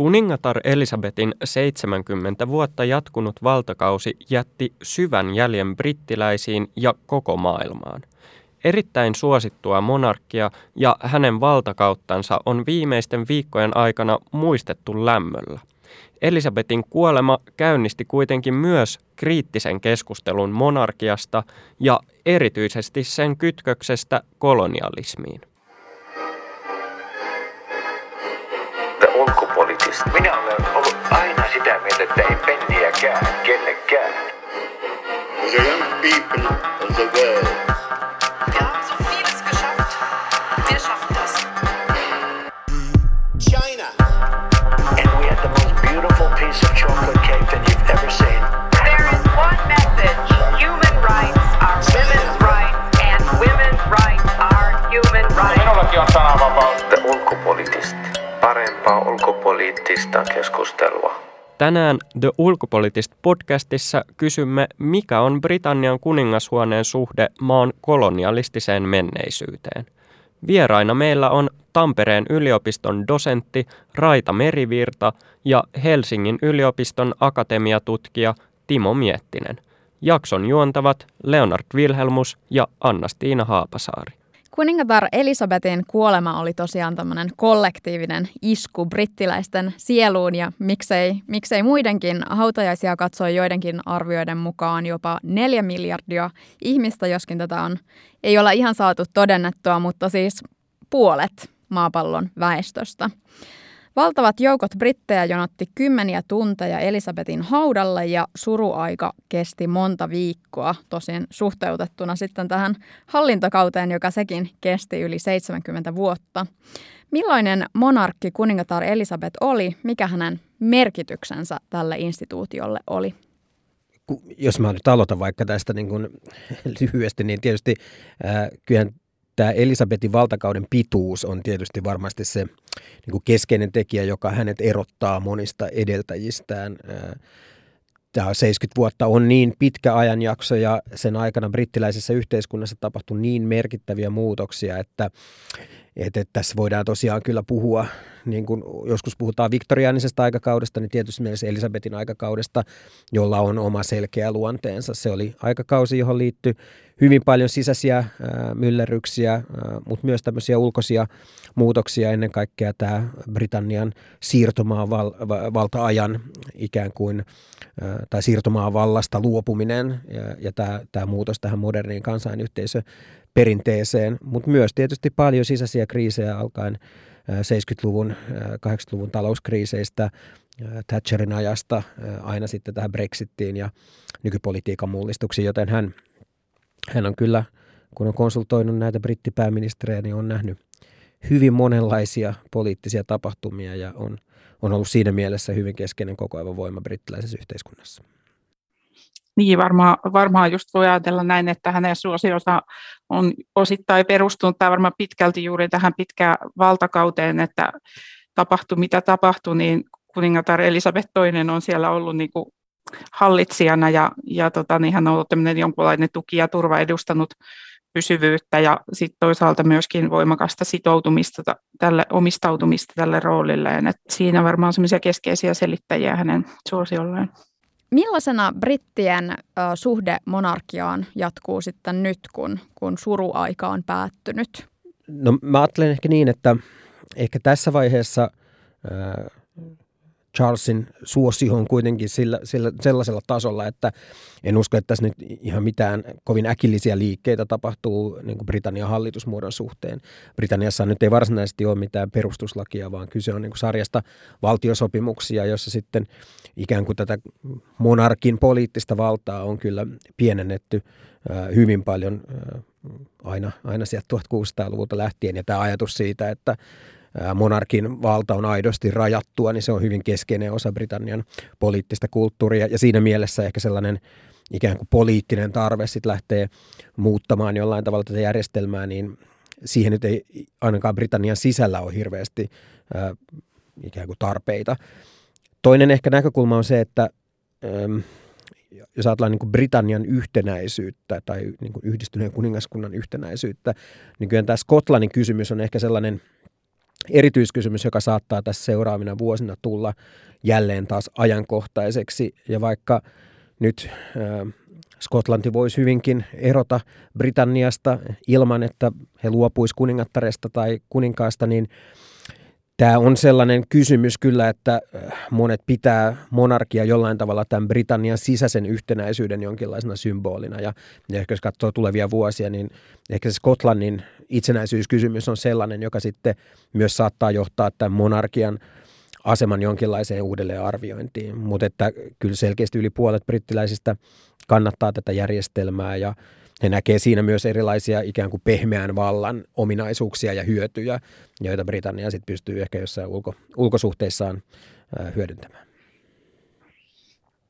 Kuningatar Elisabetin 70 vuotta jatkunut valtakausi jätti syvän jäljen brittiläisiin ja koko maailmaan. Erittäin suosittua monarkia ja hänen valtakauttansa on viimeisten viikkojen aikana muistettu lämmöllä. Elisabetin kuolema käynnisti kuitenkin myös kriittisen keskustelun monarkiasta ja erityisesti sen kytköksestä kolonialismiin. Minä olen ollut aina sitä mieltä, että ei penniäkään kellekään. The young people of the world Wir haben so vieles geschafft. Wir schaffen das. China. And we had the most beautiful piece of chocolate cake that you've ever seen. There is one message. Human rights are women's rights, and women's rights are human rights. Minullakin on sananvapaus. The ulkopoliittista. Parempaa ulkopoliittista keskustelua. Tänään The Ulkopoliittist podcastissa kysymme, mikä on Britannian kuningashuoneen suhde maan kolonialistiseen menneisyyteen. Vieraina meillä on Tampereen yliopiston dosentti Raita Merivirta ja Helsingin yliopiston akatemiatutkija Timo Miettinen. Jakson juontavat Leonard Wilhelmus ja Anna-Stiina Haapasaari. Kuningatar Elisabetin kuolema oli tosiaan tämmöinen kollektiivinen isku brittiläisten sieluun ja miksei, miksei muidenkin. Hautajaisia katsoi joidenkin arvioiden mukaan jopa neljä miljardia ihmistä, joskin tätä on, ei olla ihan saatu todennettua, mutta siis puolet maapallon väestöstä. Valtavat joukot brittejä jonotti kymmeniä tunteja Elisabetin haudalle ja suruaika kesti monta viikkoa, tosin suhteutettuna sitten tähän hallintokauteen, joka sekin kesti yli 70 vuotta. Millainen monarkki kuningatar Elisabeth oli, mikä hänen merkityksensä tälle instituutiolle oli? Jos mä nyt aloitan vaikka tästä niin kuin lyhyesti, niin tietysti äh, kyllähän tämä Elisabetin valtakauden pituus on tietysti varmasti se niin kuin keskeinen tekijä, joka hänet erottaa monista edeltäjistään. Tämä 70 vuotta on niin pitkä ajanjakso ja sen aikana brittiläisessä yhteiskunnassa tapahtui niin merkittäviä muutoksia, että, että tässä voidaan tosiaan kyllä puhua, niin kuin joskus puhutaan viktoriaanisesta aikakaudesta, niin tietysti mielessä Elisabetin aikakaudesta, jolla on oma selkeä luonteensa. Se oli aikakausi, johon liittyi hyvin paljon sisäisiä äh, myllerryksiä, äh, mutta myös tämmöisiä ulkoisia muutoksia, ennen kaikkea tämä Britannian siirtomaan val, valta-ajan ikään kuin, äh, tai siirtomaan vallasta luopuminen ja, ja tämä, tämä muutos tähän moderniin kansainyhteisöperinteeseen, mutta myös tietysti paljon sisäisiä kriisejä alkaen 70-luvun, 80-luvun talouskriiseistä, Thatcherin ajasta aina sitten tähän Brexittiin ja nykypolitiikan mullistuksiin, joten hän, hän on kyllä, kun on konsultoinut näitä brittipääministerejä, niin on nähnyt hyvin monenlaisia poliittisia tapahtumia ja on, on ollut siinä mielessä hyvin keskeinen kokoava voima brittiläisessä yhteiskunnassa. Niin, varmaan, varmaan just voi ajatella näin, että hänen suosionsa on osittain perustunut tai varmaan pitkälti juuri tähän pitkään valtakauteen, että tapahtui mitä tapahtui, niin kuningatar Elisabeth II on siellä ollut niin kuin hallitsijana ja, ja tota, niin hän on ollut jonkunlainen tuki ja turva edustanut pysyvyyttä ja sitten toisaalta myöskin voimakasta sitoutumista tälle, omistautumista tälle roolilleen. Et siinä varmaan semmoisia keskeisiä selittäjiä hänen suosiolleen. Millaisena brittien ö, suhde monarkiaan jatkuu sitten nyt, kun, kun suruaika on päättynyt? No mä ajattelen ehkä niin, että ehkä tässä vaiheessa Charlesin suosio on kuitenkin sillä, sillä, sellaisella tasolla, että en usko, että tässä nyt ihan mitään kovin äkillisiä liikkeitä tapahtuu niin kuin Britannian hallitusmuodon suhteen. Britanniassa nyt ei varsinaisesti ole mitään perustuslakia, vaan kyse on niin kuin sarjasta valtiosopimuksia, jossa sitten ikään kuin tätä monarkin poliittista valtaa on kyllä pienennetty hyvin paljon aina, aina sieltä 1600-luvulta lähtien. Ja tämä ajatus siitä, että monarkin valta on aidosti rajattua, niin se on hyvin keskeinen osa Britannian poliittista kulttuuria. Ja siinä mielessä ehkä sellainen ikään kuin poliittinen tarve sitten lähtee muuttamaan jollain tavalla tätä järjestelmää, niin siihen nyt ei ainakaan Britannian sisällä ole hirveästi ää, ikään kuin tarpeita. Toinen ehkä näkökulma on se, että jos ajatellaan niin kuin Britannian yhtenäisyyttä tai niin kuin yhdistyneen kuningaskunnan yhtenäisyyttä, niin kyllä tämä Skotlannin kysymys on ehkä sellainen – erityiskysymys, joka saattaa tässä seuraavina vuosina tulla jälleen taas ajankohtaiseksi. Ja vaikka nyt äh, Skotlanti voisi hyvinkin erota Britanniasta ilman, että he luopuisi kuningattaresta tai kuninkaasta, niin Tämä on sellainen kysymys kyllä, että äh, monet pitää monarkia jollain tavalla tämän Britannian sisäisen yhtenäisyyden jonkinlaisena symbolina. Ja, ja ehkä jos katsoo tulevia vuosia, niin ehkä se Skotlannin itsenäisyyskysymys on sellainen, joka sitten myös saattaa johtaa tämän monarkian aseman jonkinlaiseen uudelleenarviointiin. Mutta että kyllä selkeästi yli puolet brittiläisistä kannattaa tätä järjestelmää ja he näkee siinä myös erilaisia ikään kuin pehmeän vallan ominaisuuksia ja hyötyjä, joita Britannia sitten pystyy ehkä jossain ulko, ulkosuhteissaan hyödyntämään.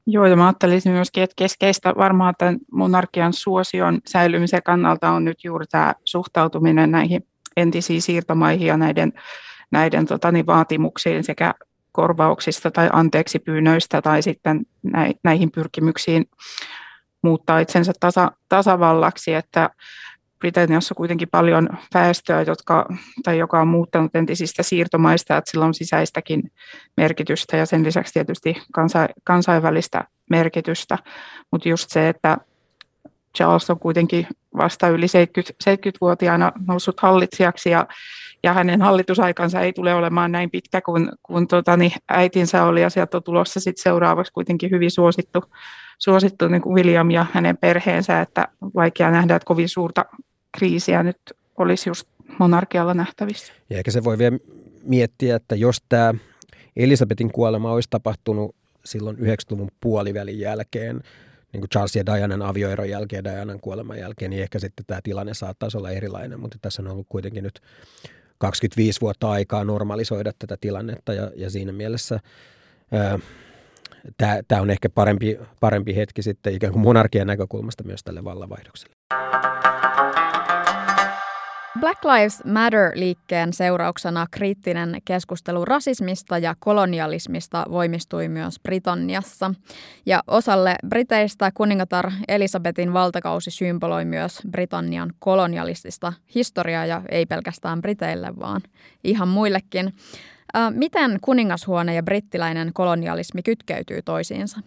Joo, ja mä ajattelisin myöskin, että keskeistä varmaan tämän monarkian suosion säilymisen kannalta on nyt juuri tämä suhtautuminen näihin entisiin siirtomaihin ja näiden, näiden tota, niin vaatimuksiin sekä korvauksista tai anteeksi pyynnöistä tai sitten näihin pyrkimyksiin muuttaa itsensä tasa, tasavallaksi, että Britanniassa kuitenkin paljon väestöä, jotka, tai joka on muuttanut entisistä siirtomaista, että sillä on sisäistäkin merkitystä ja sen lisäksi tietysti kansa, kansainvälistä merkitystä. Mutta just se, että Charles on kuitenkin vasta yli 70, 70-vuotiaana noussut hallitsijaksi ja, ja hänen hallitusaikansa ei tule olemaan näin pitkä kuin, kuin tota, niin äitinsä oli ja sieltä on tulossa sit seuraavaksi kuitenkin hyvin suosittu suosittu niin kuin William ja hänen perheensä, että vaikea nähdä, että kovin suurta kriisiä nyt olisi just monarkialla nähtävissä. Ja ehkä se voi vielä miettiä, että jos tämä Elisabetin kuolema olisi tapahtunut silloin 90-luvun puolivälin jälkeen, niin kuin Charles ja Dianan avioeron jälkeen, Dianan kuoleman jälkeen, niin ehkä sitten tämä tilanne saattaisi olla erilainen, mutta tässä on ollut kuitenkin nyt 25 vuotta aikaa normalisoida tätä tilannetta ja, ja siinä mielessä tämä on ehkä parempi, parempi hetki sitten ikään kuin monarkian näkökulmasta myös tälle vallanvaihdokselle. Black Lives Matter-liikkeen seurauksena kriittinen keskustelu rasismista ja kolonialismista voimistui myös Britanniassa. Ja osalle Briteistä kuningatar Elisabetin valtakausi symboloi myös Britannian kolonialistista historiaa ja ei pelkästään Briteille, vaan ihan muillekin. Miten kuningashuone ja brittiläinen kolonialismi kytkeytyy toisiinsa?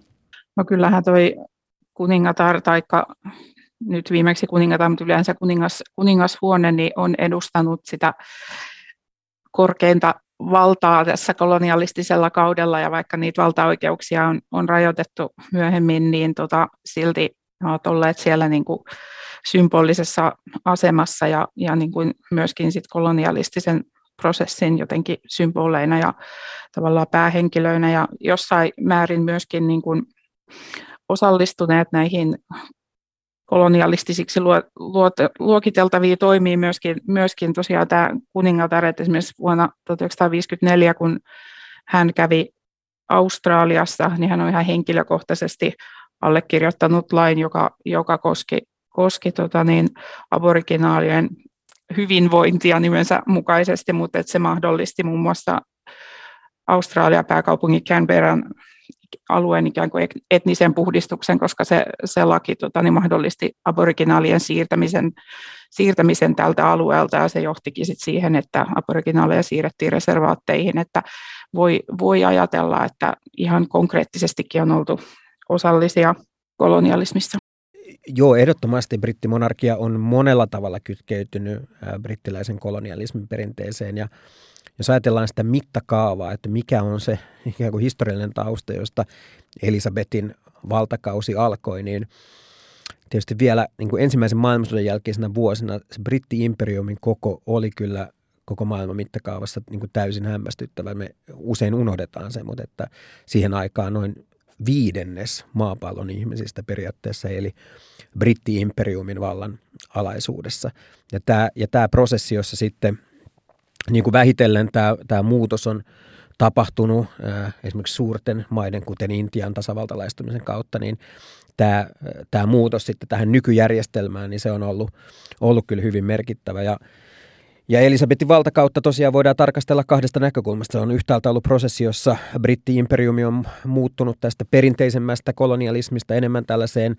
No kyllähän toi kuningatar, taikka nyt viimeksi kuningatar, mutta yleensä kuningas, kuningashuone, niin on edustanut sitä korkeinta valtaa tässä kolonialistisella kaudella, ja vaikka niitä valtaoikeuksia on, on rajoitettu myöhemmin, niin tota, silti ovat olleet siellä niin kuin symbolisessa asemassa ja, ja niin kuin myöskin sit kolonialistisen prosessin jotenkin symboleina ja tavallaan päähenkilöinä. Ja jossain määrin myöskin niin kuin osallistuneet näihin kolonialistisiksi luokiteltavia toimii myöskin, myöskin tosiaan tämä kuningatar, esimerkiksi vuonna 1954, kun hän kävi Australiassa, niin hän on ihan henkilökohtaisesti allekirjoittanut lain, joka, joka koski, koski tota niin, aboriginaalien hyvinvointia nimensä mukaisesti, mutta että se mahdollisti muun muassa Australia pääkaupungin Canberran alueen ikään kuin etnisen puhdistuksen, koska se, se laki tota, niin mahdollisti aboriginaalien siirtämisen, siirtämisen tältä alueelta ja se johtikin sit siihen, että aboriginaaleja siirrettiin reservaatteihin, että voi, voi ajatella, että ihan konkreettisestikin on oltu osallisia kolonialismissa. Joo, ehdottomasti brittimonarkia on monella tavalla kytkeytynyt brittiläisen kolonialismin perinteeseen ja jos ajatellaan sitä mittakaavaa, että mikä on se ikään kuin historiallinen tausta, josta Elisabetin valtakausi alkoi, niin tietysti vielä niin kuin ensimmäisen maailmansodan jälkeisenä vuosina se britti-imperiumin koko oli kyllä koko maailman mittakaavassa niin kuin täysin hämmästyttävä. Me usein unohdetaan se, mutta että siihen aikaan noin viidennes maapallon ihmisistä periaatteessa eli britti-imperiumin vallan alaisuudessa. Ja tämä, ja tämä prosessi, jossa sitten niin kuin vähitellen tämä, tämä muutos on tapahtunut esimerkiksi suurten maiden, kuten Intian tasavaltalaistumisen kautta, niin tämä, tämä muutos sitten tähän nykyjärjestelmään, niin se on ollut, ollut kyllä hyvin merkittävä. Ja ja Elisabetin valtakautta tosiaan voidaan tarkastella kahdesta näkökulmasta. Se on yhtäältä ollut prosessi, jossa britti-imperiumi on muuttunut tästä perinteisemmästä kolonialismista enemmän tällaiseen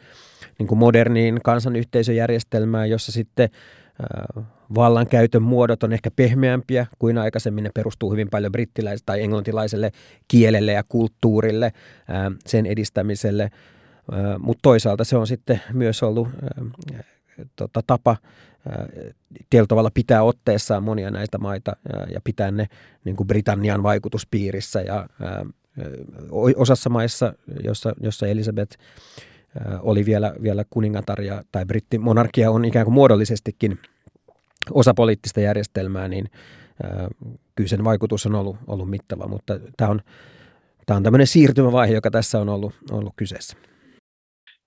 niin kuin moderniin kansanyhteisöjärjestelmään, jossa sitten vallankäytön muodot on ehkä pehmeämpiä kuin aikaisemmin. Ne perustuu hyvin paljon brittiläiselle tai englantilaiselle kielelle ja kulttuurille, sen edistämiselle. Mutta toisaalta se on sitten myös ollut tota, tapa tietyllä tavalla pitää otteessaan monia näistä maita ja pitää ne niin kuin Britannian vaikutuspiirissä. Ja osassa maissa, jossa, jossa Elisabeth oli vielä, vielä kuningatar ja, tai brittimonarkia on ikään kuin muodollisestikin osa poliittista järjestelmää, niin kyllä sen vaikutus on ollut, ollut mittava, mutta tämä on, tämä on tämmöinen siirtymävaihe, joka tässä on ollut, ollut kyseessä.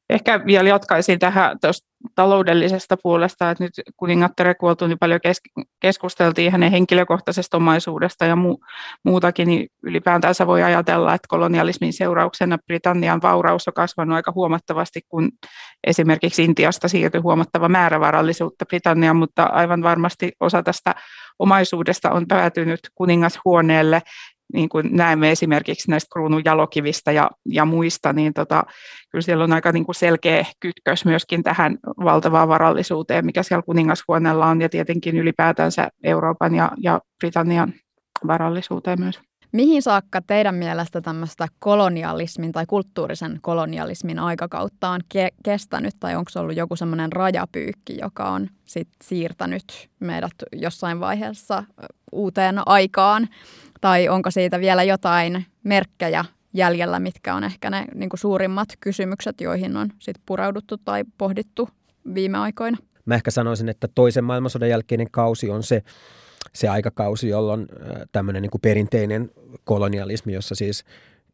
Ehkä vielä jatkaisin tähän taloudellisesta puolesta, että nyt kuningattare kuoltu, niin paljon keskusteltiin hänen henkilökohtaisesta omaisuudesta ja mu- muutakin, niin ylipäätänsä voi ajatella, että kolonialismin seurauksena Britannian vauraus on kasvanut aika huomattavasti, kun esimerkiksi Intiasta siirtyi huomattava määrä varallisuutta Britanniaan, mutta aivan varmasti osa tästä omaisuudesta on päätynyt kuningashuoneelle niin kuin näemme esimerkiksi näistä kruunun jalokivistä ja, ja muista, niin tota, kyllä siellä on aika niin kuin selkeä kytkös myöskin tähän valtavaan varallisuuteen, mikä siellä kuningashuoneella on, ja tietenkin ylipäätänsä Euroopan ja, ja Britannian varallisuuteen myös. Mihin saakka teidän mielestä tämmöistä kolonialismin tai kulttuurisen kolonialismin aikakautta on ke- kestänyt, tai onko se ollut joku semmoinen rajapyykki, joka on sit siirtänyt meidät jossain vaiheessa uuteen aikaan, tai onko siitä vielä jotain merkkejä jäljellä, mitkä on ehkä ne niin suurimmat kysymykset, joihin on sit purauduttu tai pohdittu viime aikoina? Mä ehkä sanoisin, että toisen maailmansodan jälkeinen kausi on se, se aikakausi, jolloin tämmöinen niin kuin perinteinen kolonialismi, jossa siis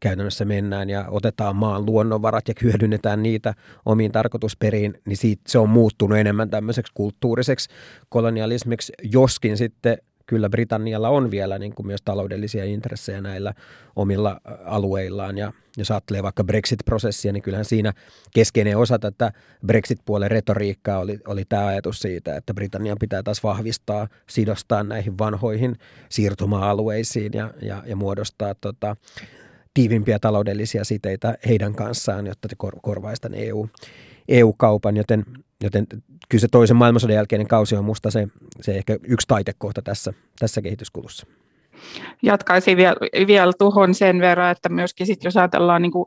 käytännössä mennään ja otetaan maan luonnonvarat ja hyödynnetään niitä omiin tarkoitusperiin, niin siitä, se on muuttunut enemmän tämmöiseksi kulttuuriseksi kolonialismiksi, joskin sitten kyllä Britannialla on vielä niin kuin myös taloudellisia intressejä näillä omilla alueillaan. Ja jos ajattelee vaikka Brexit-prosessia, niin kyllähän siinä keskeinen osa tätä Brexit-puolen retoriikkaa oli, oli tämä ajatus siitä, että Britannian pitää taas vahvistaa, sidostaa näihin vanhoihin siirtuma-alueisiin ja, ja, ja muodostaa tota, tiivimpiä taloudellisia siteitä heidän kanssaan, jotta se kor- korvaisi tämän EU, EU-kaupan, joten, joten kyllä se toisen maailmansodan jälkeinen kausi on musta se, se ehkä yksi taitekohta tässä, tässä kehityskulussa. Jatkaisin vielä, vielä tuohon sen verran, että myöskin sit, jos ajatellaan niin kuin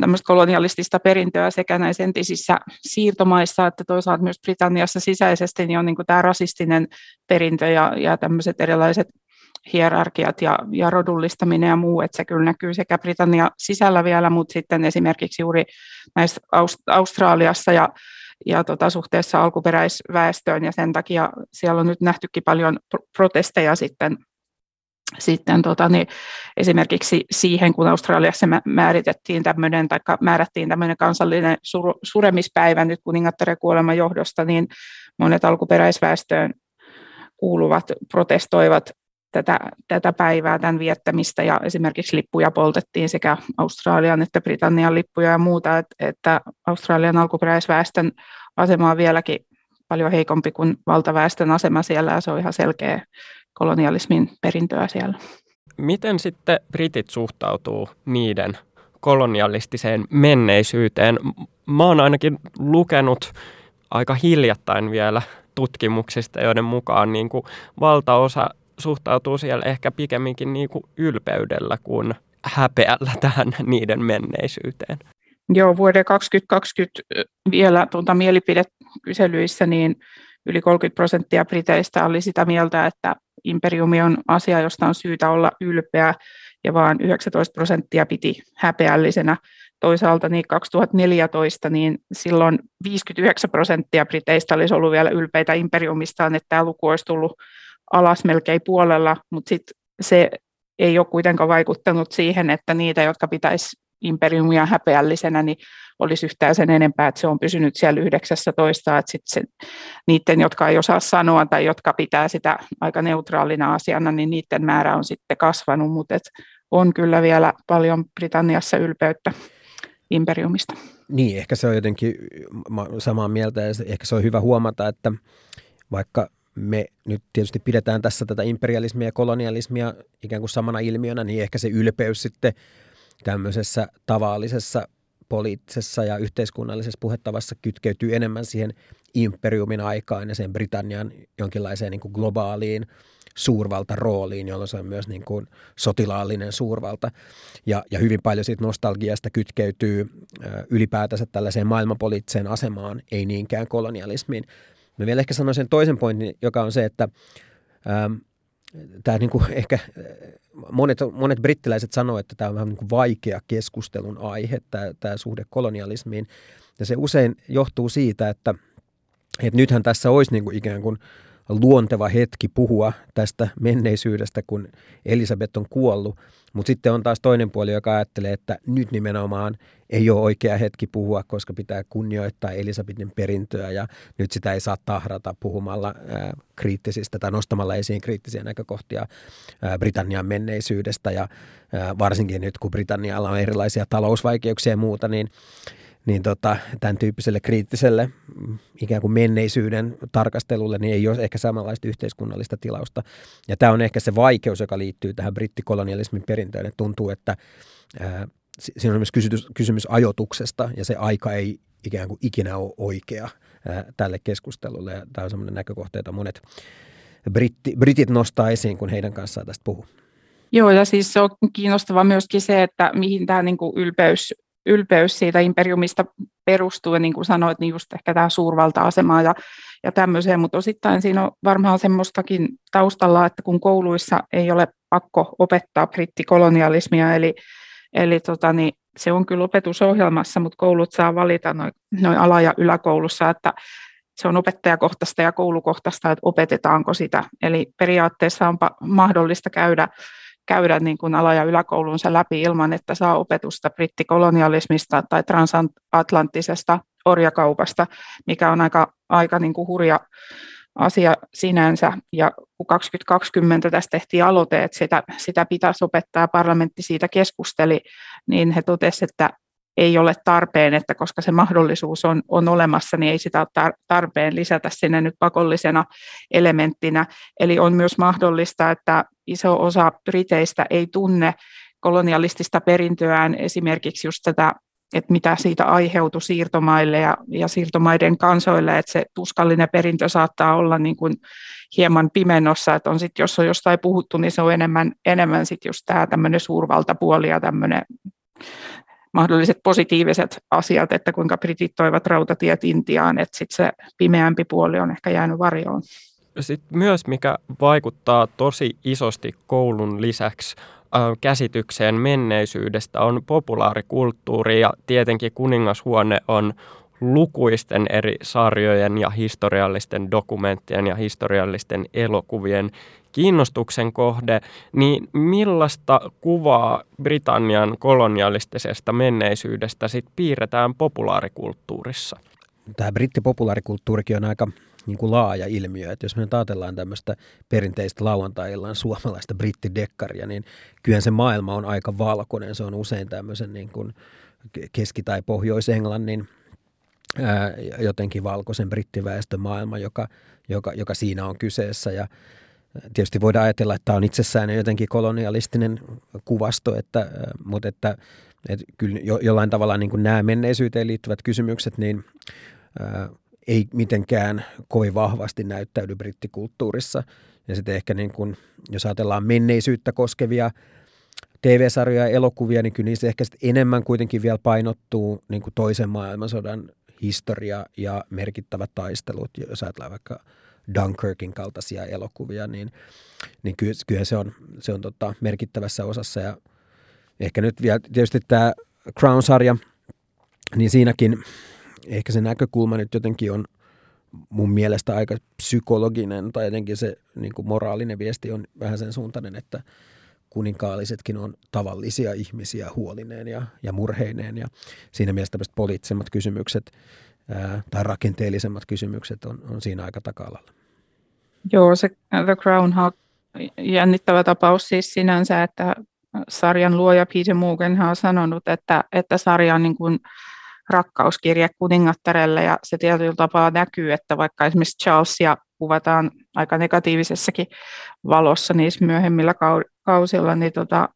tämmöistä kolonialistista perintöä sekä näissä entisissä siirtomaissa että toisaalta myös Britanniassa sisäisesti, niin on niin kuin tämä rasistinen perintö ja, ja tämmöiset erilaiset hierarkiat ja, ja rodullistaminen ja muu, että se kyllä näkyy sekä Britannia sisällä vielä, mutta sitten esimerkiksi juuri näissä Australiassa ja, ja tota, suhteessa alkuperäisväestöön, ja sen takia siellä on nyt nähtykin paljon protesteja sitten sitten tota, niin esimerkiksi siihen, kun Australiassa määritettiin tämmöinen, tai määrättiin tämmöinen kansallinen sur, suremispäivä nyt kuningattaren kuoleman johdosta, niin monet alkuperäisväestöön kuuluvat protestoivat tätä, tätä päivää, tämän viettämistä ja esimerkiksi lippuja poltettiin sekä Australian että Britannian lippuja ja muuta, että, että Australian alkuperäisväestön asema on vieläkin paljon heikompi kuin valtaväestön asema siellä ja se on ihan selkeä kolonialismin perintöä siellä. Miten sitten britit suhtautuu niiden kolonialistiseen menneisyyteen? Mä oon ainakin lukenut aika hiljattain vielä tutkimuksista, joiden mukaan niin kuin valtaosa suhtautuu siellä ehkä pikemminkin niin kuin ylpeydellä kuin häpeällä tähän niiden menneisyyteen. Joo, vuoden 2020 vielä tuota mielipidekyselyissä niin yli 30 prosenttia briteistä oli sitä mieltä, että imperiumi on asia, josta on syytä olla ylpeä, ja vaan 19 prosenttia piti häpeällisenä. Toisaalta niin 2014, niin silloin 59 prosenttia briteistä olisi ollut vielä ylpeitä imperiumistaan, että tämä luku olisi tullut alas melkein puolella, mutta sitten se ei ole kuitenkaan vaikuttanut siihen, että niitä, jotka pitäisi imperiumia häpeällisenä, niin olisi yhtään sen enempää, että se on pysynyt siellä 19, että sitten se, niiden, jotka ei osaa sanoa tai jotka pitää sitä aika neutraalina asiana, niin niiden määrä on sitten kasvanut, mutta et on kyllä vielä paljon Britanniassa ylpeyttä imperiumista. Niin, ehkä se on jotenkin samaa mieltä ja ehkä se on hyvä huomata, että vaikka me nyt tietysti pidetään tässä tätä imperialismia ja kolonialismia ikään kuin samana ilmiönä, niin ehkä se ylpeys sitten tämmöisessä tavallisessa poliittisessa ja yhteiskunnallisessa puhetavassa kytkeytyy enemmän siihen imperiumin aikaan ja sen Britannian jonkinlaiseen niin kuin globaaliin suurvaltarooliin, jolloin se on myös niin kuin sotilaallinen suurvalta. Ja, ja hyvin paljon siitä nostalgiasta kytkeytyy ylipäätänsä tällaiseen maailmanpoliittiseen asemaan, ei niinkään kolonialismiin. Mä vielä ehkä sanoisin toisen pointin, joka on se, että ähm, tämä niin kuin ehkä monet, monet brittiläiset sanoo, että tämä on vähän niin kuin vaikea keskustelun aihe, tämä, suhde kolonialismiin. Ja se usein johtuu siitä, että, että nythän tässä olisi niin kuin ikään kuin – luonteva hetki puhua tästä menneisyydestä, kun Elisabeth on kuollut. Mutta sitten on taas toinen puoli, joka ajattelee, että nyt nimenomaan ei ole oikea hetki puhua, koska pitää kunnioittaa Elisabetin perintöä ja nyt sitä ei saa tahrata puhumalla ää, kriittisistä tai nostamalla esiin kriittisiä näkökohtia ää, Britannian menneisyydestä ja ää, varsinkin nyt, kun Britannialla on erilaisia talousvaikeuksia ja muuta, niin niin tota, tämän tyyppiselle kriittiselle mm, ikään kuin menneisyyden tarkastelulle niin ei ole ehkä samanlaista yhteiskunnallista tilausta. Ja tämä on ehkä se vaikeus, joka liittyy tähän brittikolonialismin perintöön. Että tuntuu, että ää, siinä on myös kysymys, kysymys ajotuksesta ja se aika ei ikään kuin ikinä ole oikea ää, tälle keskustelulle. Ja tämä on sellainen näkökohta, jota monet britti, britit nostaa esiin, kun heidän kanssaan tästä puhuu. Joo, ja siis se on kiinnostava myöskin se, että mihin tämä niin kuin ylpeys ylpeys siitä imperiumista perustuu, ja niin kuin sanoit, niin just ehkä tämä suurvalta-asemaa ja, ja tämmöiseen, mutta osittain siinä on varmaan semmoistakin taustalla, että kun kouluissa ei ole pakko opettaa brittikolonialismia, eli, eli tota, niin se on kyllä opetusohjelmassa, mutta koulut saa valita noin noi ala- ja yläkoulussa, että se on opettajakohtaista ja koulukohtaista, että opetetaanko sitä. Eli periaatteessa on mahdollista käydä käydä niin kuin ala- ja yläkoulunsa läpi ilman, että saa opetusta brittikolonialismista tai transatlanttisesta orjakaupasta, mikä on aika, aika niin kuin hurja asia sinänsä. Ja kun 2020 tästä tehtiin aloite, että sitä, sitä pitäisi opettaa ja parlamentti siitä keskusteli, niin he totesivat, että ei ole tarpeen, että koska se mahdollisuus on, on olemassa, niin ei sitä ole tarpeen lisätä sinne nyt pakollisena elementtinä. Eli on myös mahdollista, että iso osa briteistä ei tunne kolonialistista perintöään, esimerkiksi just tätä, että mitä siitä aiheutui siirtomaille ja, ja siirtomaiden kansoille, että se tuskallinen perintö saattaa olla niin kuin hieman pimennossa, että on sit, jos on jostain puhuttu, niin se on enemmän, enemmän sit just tämä tämmöinen suurvaltapuoli ja tämmöinen mahdolliset positiiviset asiat, että kuinka britit toivat rautatiet Intiaan, että sitten se pimeämpi puoli on ehkä jäänyt varjoon. Sitten myös mikä vaikuttaa tosi isosti koulun lisäksi käsitykseen menneisyydestä on populaarikulttuuri ja tietenkin kuningashuone on lukuisten eri sarjojen ja historiallisten dokumenttien ja historiallisten elokuvien kiinnostuksen kohde, niin millaista kuvaa Britannian kolonialistisesta menneisyydestä sit piirretään populaarikulttuurissa? Tämä brittipopulaarikulttuurikin on aika niin kuin laaja ilmiö. Että jos me nyt ajatellaan tämmöistä perinteistä lauantai suomalaista brittidekkaria, niin kyllä se maailma on aika valkoinen. Se on usein tämmöisen niin kuin Keski- tai Pohjois-Englannin ää, jotenkin valkoisen brittiväestön maailma, joka, joka, joka siinä on kyseessä. Ja Tietysti voidaan ajatella, että tämä on itsessään jotenkin kolonialistinen kuvasto, että, mutta että, että kyllä jo, jollain tavalla niin kuin nämä menneisyyteen liittyvät kysymykset, niin ei mitenkään kovin vahvasti näyttäydy brittikulttuurissa. Ja sitten ehkä niin kuin, jos ajatellaan menneisyyttä koskevia TV-sarjoja ja elokuvia, niin kyllä niissä ehkä enemmän kuitenkin vielä painottuu niin kuin toisen maailmansodan historia ja merkittävät taistelut, jos ajatellaan vaikka – Dunkirkin kaltaisia elokuvia, niin, niin kyllä, kyllä se on, se on tota merkittävässä osassa. Ja ehkä nyt vielä tietysti tämä Crown-sarja, niin siinäkin ehkä se näkökulma nyt jotenkin on mun mielestä aika psykologinen tai jotenkin se niin kuin moraalinen viesti on vähän sen suuntainen, että kuninkaallisetkin on tavallisia ihmisiä huolineen ja, ja murheineen ja siinä mielessä tämmöiset poliittisemmat kysymykset – tai rakenteellisemmat kysymykset on, on siinä aika taka-alalla. Joo, se The Crown on jännittävä tapaus siis sinänsä, että sarjan luoja Peter Mugen on sanonut, että, että sarja on niin kuin rakkauskirje kuningattarelle ja se tietyllä tapaa näkyy, että vaikka esimerkiksi Charlesia kuvataan aika negatiivisessakin valossa niissä myöhemmillä kausilla, niin tota,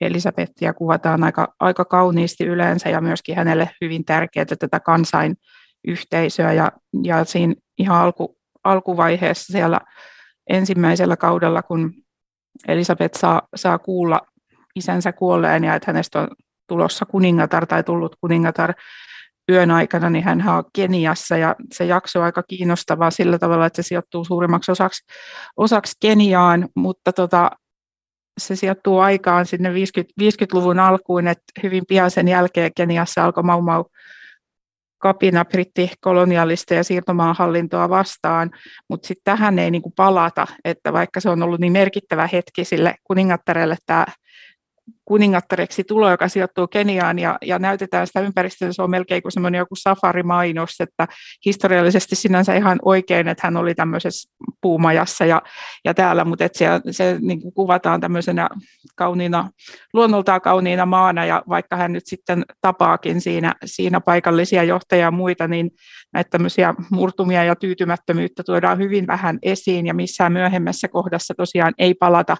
Elisabettia kuvataan aika, aika kauniisti yleensä ja myöskin hänelle hyvin tärkeää tätä kansainyhteisöä ja, ja siinä ihan alku, alkuvaiheessa siellä ensimmäisellä kaudella, kun Elisabeth saa, saa kuulla isänsä kuolleen ja että hänestä on tulossa kuningatar tai tullut kuningatar yön aikana, niin hän on Keniassa ja se jakso on aika kiinnostavaa sillä tavalla, että se sijoittuu suurimmaksi osaksi, osaksi Keniaan, mutta tota, se sijoittuu aikaan sinne 50, 50-luvun alkuun, että hyvin pian sen jälkeen Keniassa alkoi Mau Mau kapina brittikolonialista ja siirtomaan hallintoa vastaan, mutta sitten tähän ei niinku palata, että vaikka se on ollut niin merkittävä hetki sille kuningattarelle tämä kuningattareksi tulo, joka sijoittuu Keniaan ja, ja näytetään sitä ympäristöä, se on melkein kuin semmoinen joku safarimainos, että historiallisesti sinänsä ihan oikein, että hän oli tämmöisessä puumajassa ja, ja täällä, mutta että se, se niin kuin kuvataan tämmöisenä kauniina, luonnoltaan kauniina maana ja vaikka hän nyt sitten tapaakin siinä, siinä paikallisia johtajia ja muita, niin näitä tämmöisiä murtumia ja tyytymättömyyttä tuodaan hyvin vähän esiin ja missään myöhemmässä kohdassa tosiaan ei palata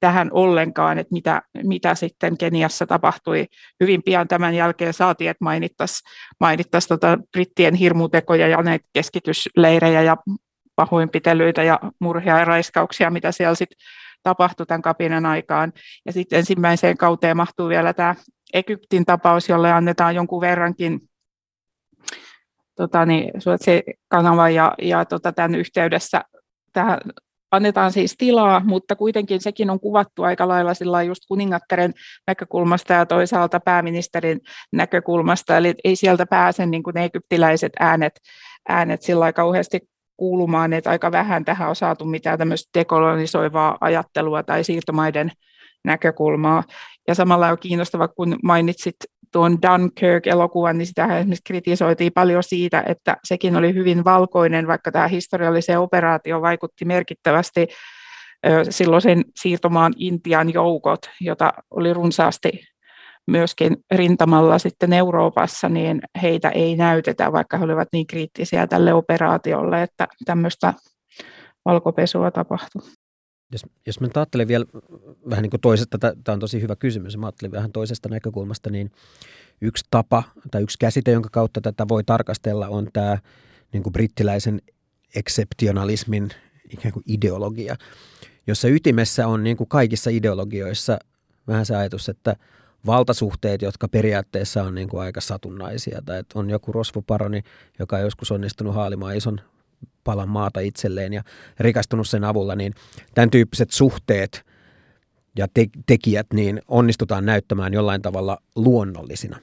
tähän ollenkaan, että mitä, mitä sitten Keniassa tapahtui. Hyvin pian tämän jälkeen saatiin, että mainittaisiin mainittais tota brittien hirmutekoja ja näitä keskitysleirejä ja pahoinpitelyitä ja murhia ja raiskauksia, mitä siellä sitten tapahtui tämän kapinan aikaan. Ja sitten ensimmäiseen kauteen mahtuu vielä tämä Egyptin tapaus, jolle annetaan jonkun verrankin tota, niin, kanava ja, ja tota, tämän yhteydessä tähän annetaan siis tilaa, mutta kuitenkin sekin on kuvattu aika lailla sillä just kuningattaren näkökulmasta ja toisaalta pääministerin näkökulmasta, eli ei sieltä pääse niin kuin ne egyptiläiset äänet, äänet sillä kauheasti kuulumaan, että aika vähän tähän on saatu mitään tämmöistä dekolonisoivaa ajattelua tai siirtomaiden näkökulmaa. Ja samalla on kiinnostava, kun mainitsit tuon Dunkirk-elokuvan, niin sitä esimerkiksi kritisoitiin paljon siitä, että sekin oli hyvin valkoinen, vaikka tämä historialliseen operaatio vaikutti merkittävästi silloisen siirtomaan Intian joukot, jota oli runsaasti myöskin rintamalla sitten Euroopassa, niin heitä ei näytetä, vaikka he olivat niin kriittisiä tälle operaatiolle, että tämmöistä valkopesua tapahtui. Jos, jos mä ajattelen vielä vähän niin kuin toisesta, tämä on tosi hyvä kysymys, mä ajattelen vähän toisesta näkökulmasta, niin yksi tapa tai yksi käsite, jonka kautta tätä voi tarkastella, on tämä niin kuin brittiläisen ekseptionalismin ikään kuin ideologia, jossa ytimessä on niin kuin kaikissa ideologioissa vähän se ajatus, että valtasuhteet, jotka periaatteessa on niin kuin aika satunnaisia, tai että on joku rosvoparoni, joka on joskus onnistunut haalimaan ison palan maata itselleen ja rikastunut sen avulla, niin tämän tyyppiset suhteet ja te- tekijät niin onnistutaan näyttämään jollain tavalla luonnollisina.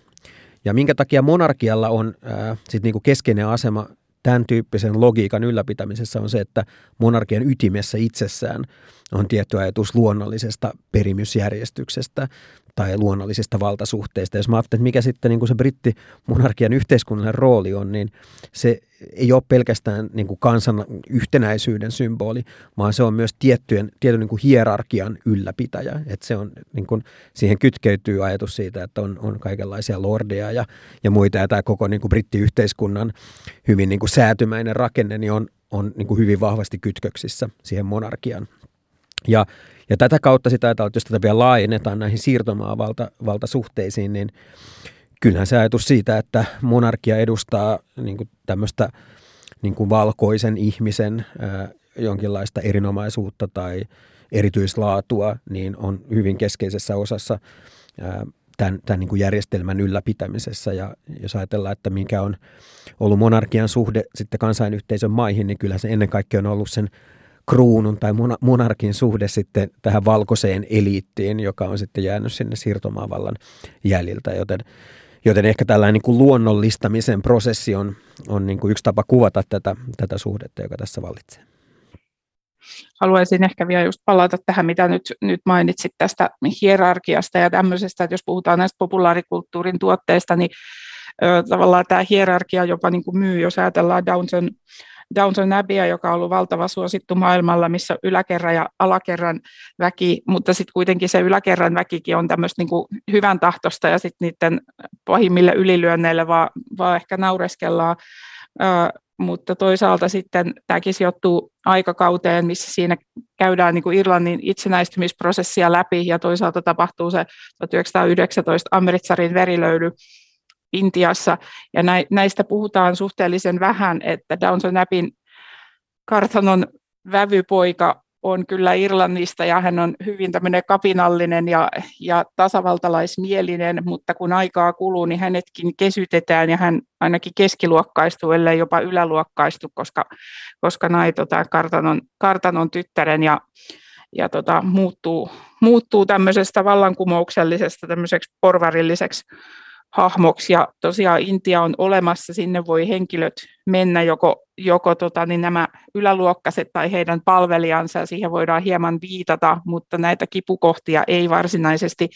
Ja minkä takia monarkialla on äh, sit niinku keskeinen asema tämän tyyppisen logiikan ylläpitämisessä on se, että monarkian ytimessä itsessään on tietty ajatus luonnollisesta perimysjärjestyksestä tai luonnollisista valtasuhteista. Jos mä ajattelen, että mikä sitten niin kuin se brittimonarkian yhteiskunnallinen rooli on, niin se ei ole pelkästään niin kuin kansan yhtenäisyyden symboli, vaan se on myös tiettyjen, tietyn niin kuin hierarkian ylläpitäjä. Että se on, niin kuin, siihen kytkeytyy ajatus siitä, että on, on kaikenlaisia lordeja ja, ja muita. Ja tämä koko niin kuin brittiyhteiskunnan hyvin niin kuin säätymäinen rakenne niin on, on niin kuin hyvin vahvasti kytköksissä siihen monarkian. Ja, ja tätä kautta sitä, että jos tätä vielä laajennetaan näihin siirtomaavaltasuhteisiin, niin kyllähän se ajatus siitä, että monarkia edustaa niin kuin tämmöistä niin kuin valkoisen ihmisen ää, jonkinlaista erinomaisuutta tai erityislaatua, niin on hyvin keskeisessä osassa ää, tämän, tämän niin kuin järjestelmän ylläpitämisessä. Ja jos ajatellaan, että mikä on ollut monarkian suhde sitten kansainyhteisön maihin, niin kyllä se ennen kaikkea on ollut sen kruunun tai monarkin suhde sitten tähän valkoiseen eliittiin, joka on sitten jäänyt sinne siirtomaavallan jäljiltä, joten Joten ehkä tällainen niin kuin luonnollistamisen prosessi on, on niin kuin yksi tapa kuvata tätä, tätä suhdetta, joka tässä vallitsee. Haluaisin ehkä vielä just palata tähän, mitä nyt, nyt mainitsit tästä hierarkiasta ja tämmöisestä, että jos puhutaan näistä populaarikulttuurin tuotteista, niin ö, tavallaan tämä hierarkia jopa niin kuin myy, jos ajatellaan Downton Downton Abbey, joka on ollut valtava suosittu maailmalla, missä yläkerran ja alakerran väki, mutta sitten kuitenkin se yläkerran väkikin on tämmöistä niin hyvän tahtosta ja sitten niiden pahimmille ylilyönneille vaan, vaan ehkä naureskellaan. mutta toisaalta sitten tämäkin sijoittuu aikakauteen, missä siinä käydään niin kuin Irlannin itsenäistymisprosessia läpi ja toisaalta tapahtuu se 1919 Amritsarin verilöydy Intiassa. Ja näistä puhutaan suhteellisen vähän, että Downton Abbeyn kartanon vävypoika on kyllä Irlannista ja hän on hyvin tämmöinen kapinallinen ja, ja tasavaltalaismielinen, mutta kun aikaa kuluu, niin hänetkin kesytetään ja hän ainakin keskiluokkaistuu, ellei jopa yläluokkaistu, koska, koska näin tota, kartanon, kartanon tyttären ja, ja tota, muuttuu, muuttuu tämmöisestä vallankumouksellisesta tämmöiseksi porvarilliseksi hahmoksi. Ja tosiaan Intia on olemassa, sinne voi henkilöt mennä joko, joko tota, niin nämä yläluokkaset tai heidän palvelijansa, siihen voidaan hieman viitata, mutta näitä kipukohtia ei varsinaisesti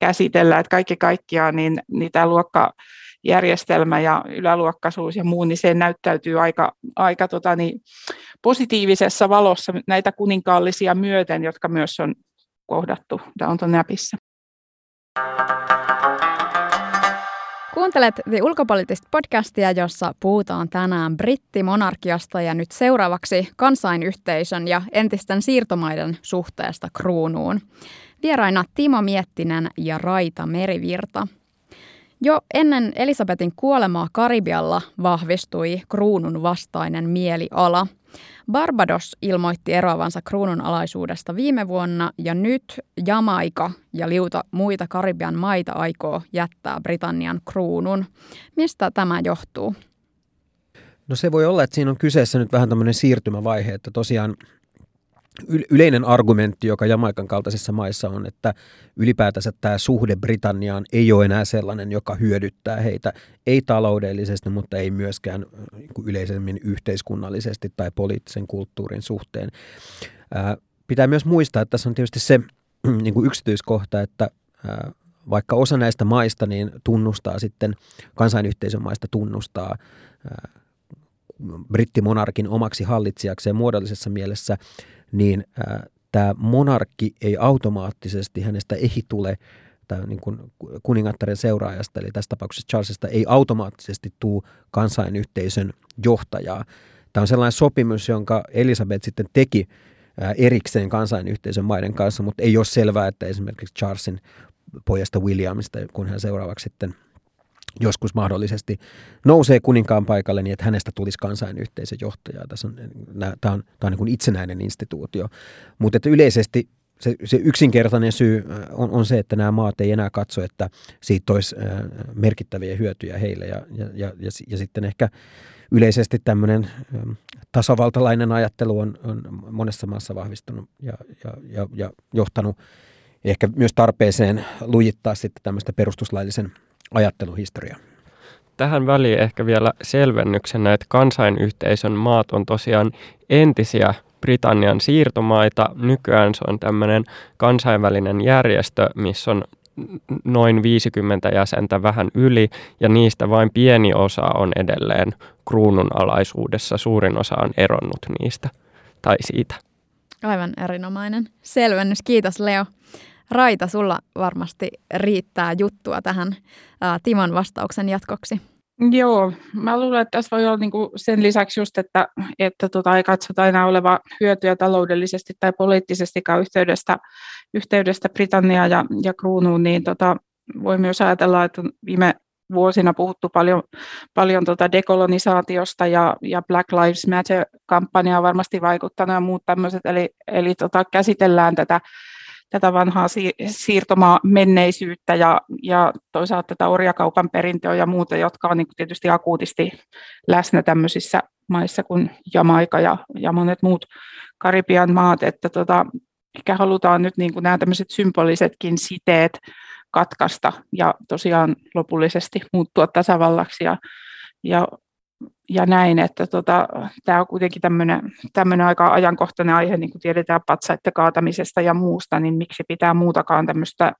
käsitellä, että kaikki kaikkiaan niin, niin tämä luokkajärjestelmä ja yläluokkaisuus ja muu, niin se näyttäytyy aika, aika tota, niin, positiivisessa valossa näitä kuninkaallisia myöten, jotka myös on kohdattu Downton Abbeyssä. Kuuntelet The Ulkopoliittista podcastia, jossa puhutaan tänään brittimonarkiasta ja nyt seuraavaksi kansainyhteisön ja entisten siirtomaiden suhteesta kruunuun. Vieraina Timo Miettinen ja Raita Merivirta. Jo ennen Elisabetin kuolemaa Karibialla vahvistui kruunun vastainen mieliala – Barbados ilmoitti eroavansa kruunun alaisuudesta viime vuonna ja nyt Jamaika ja liuta muita Karibian maita aikoo jättää Britannian kruunun. Mistä tämä johtuu? No se voi olla, että siinä on kyseessä nyt vähän tämmöinen siirtymävaihe, että tosiaan yleinen argumentti, joka Jamaikan kaltaisissa maissa on, että ylipäätänsä tämä suhde Britanniaan ei ole enää sellainen, joka hyödyttää heitä, ei taloudellisesti, mutta ei myöskään niin yleisemmin yhteiskunnallisesti tai poliittisen kulttuurin suhteen. pitää myös muistaa, että tässä on tietysti se niin kuin yksityiskohta, että vaikka osa näistä maista niin tunnustaa sitten, kansainyhteisön maista tunnustaa brittimonarkin omaksi hallitsijakseen muodollisessa mielessä, niin tämä monarkki ei automaattisesti, hänestä ei tule niin kuin kuningattaren seuraajasta, eli tässä tapauksessa Charlesista, ei automaattisesti tule kansainyhteisön johtajaa. Tämä on sellainen sopimus, jonka Elisabeth sitten teki erikseen kansainyhteisön maiden kanssa, mutta ei ole selvää, että esimerkiksi Charlesin pojasta Williamista, kun hän seuraavaksi sitten – joskus mahdollisesti nousee kuninkaan paikalle niin, että hänestä tulisi kansainyhteisön johtaja. Tässä on, tämä on, tämä on niin kuin itsenäinen instituutio. Mutta että yleisesti se, se yksinkertainen syy äh, on, on se, että nämä maat ei enää katso, että siitä olisi äh, merkittäviä hyötyjä heille. Ja, ja, ja, ja, ja sitten ehkä yleisesti tämmöinen ähm, tasavaltalainen ajattelu on, on monessa maassa vahvistunut ja, ja, ja, ja johtanut ehkä myös tarpeeseen lujittaa sitten tämmöistä perustuslaillisen ajatteluhistoria. Tähän väliin ehkä vielä selvennyksenä, että kansainyhteisön maat on tosiaan entisiä Britannian siirtomaita. Nykyään se on tämmöinen kansainvälinen järjestö, missä on noin 50 jäsentä vähän yli, ja niistä vain pieni osa on edelleen kruunun alaisuudessa. Suurin osa on eronnut niistä tai siitä. Aivan erinomainen selvennys. Kiitos Leo. Raita, sulla varmasti riittää juttua tähän ää, vastauksen jatkoksi. Joo, mä luulen, että tässä voi olla niinku sen lisäksi just, että, että tota, ei katsota enää oleva hyötyä taloudellisesti tai poliittisestikaan yhteydestä, yhteydestä Britanniaan ja, ja kruunuun, niin tota, voi myös ajatella, että viime vuosina puhuttu paljon, paljon tota dekolonisaatiosta ja, ja Black Lives Matter-kampanja on varmasti vaikuttanut ja muut tämmöiset, eli, eli tota, käsitellään tätä tätä vanhaa siirtomaa menneisyyttä ja, ja toisaalta tätä orjakaupan perintöä ja muuta, jotka on niin tietysti akuutisti läsnä tämmöisissä maissa kuin Jamaika ja, ja monet muut Karibian maat, että tota, ehkä halutaan nyt niin kuin nämä tämmöiset symbolisetkin siteet katkaista ja tosiaan lopullisesti muuttua tasavallaksi ja, ja ja näin, että tota, tämä on kuitenkin tämmöinen aika ajankohtainen aihe, niin kuin tiedetään patsaiden kaatamisesta ja muusta, niin miksi pitää muutakaan tämmöistä